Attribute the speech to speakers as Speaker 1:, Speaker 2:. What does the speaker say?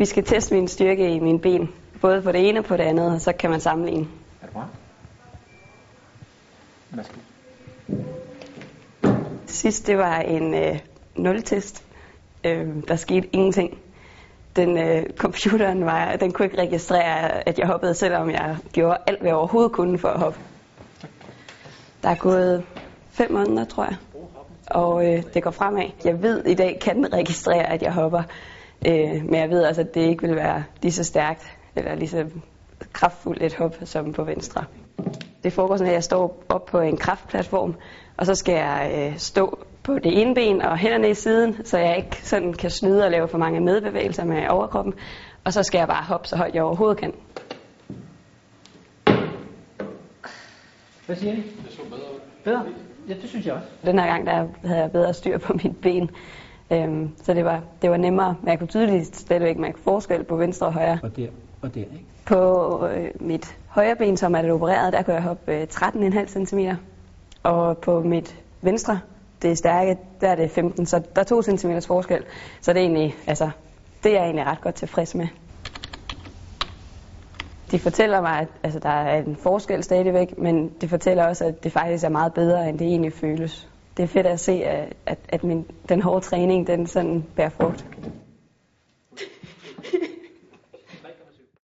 Speaker 1: Vi skal teste min styrke i mine ben, både på det ene og på det andet, og så kan man sammenligne.
Speaker 2: Er du? Værsgo.
Speaker 1: Sidst det var en øh, nultest. Øh, der skete ingenting. Den øh, computeren var, den kunne ikke registrere, at jeg hoppede, selvom jeg gjorde alt, hvad jeg overhovedet kunne for at hoppe. Der er gået fem måneder, tror jeg. Og øh, det går fremad. Jeg ved i dag, kan den registrere, at jeg hopper. Øh, men jeg ved også, at det ikke vil være lige så stærkt, eller lige så kraftfuldt et hop som på venstre. Det foregår sådan, at jeg står op på en kraftplatform, og så skal jeg øh, stå på det ene ben og hænderne i siden, så jeg ikke sådan kan snyde og lave for mange medbevægelser med overkroppen. Og så skal jeg bare hoppe så højt jeg overhovedet kan.
Speaker 2: Hvad siger I? Det så bedre ud. Bedre? Ja, det synes jeg også.
Speaker 1: Den her gang der havde jeg bedre styr på mit ben. Øhm, så det var, det var nemmere, men jeg kunne tydeligt stadigvæk mærke forskel på venstre og højre.
Speaker 2: Og der, og der, ikke?
Speaker 1: På øh, mit højre ben, som er det opereret, der kunne jeg hoppe øh, 13,5 cm. Og på mit venstre, det stærke, der er det 15, så der er 2 cm forskel. Så det er egentlig, altså, det er jeg egentlig ret godt tilfreds med. De fortæller mig, at altså, der er en forskel stadigvæk, men det fortæller også, at det faktisk er meget bedre, end det egentlig føles. Det er fedt at se, at, at, at min, den hårde træning, den sådan bærer frugt.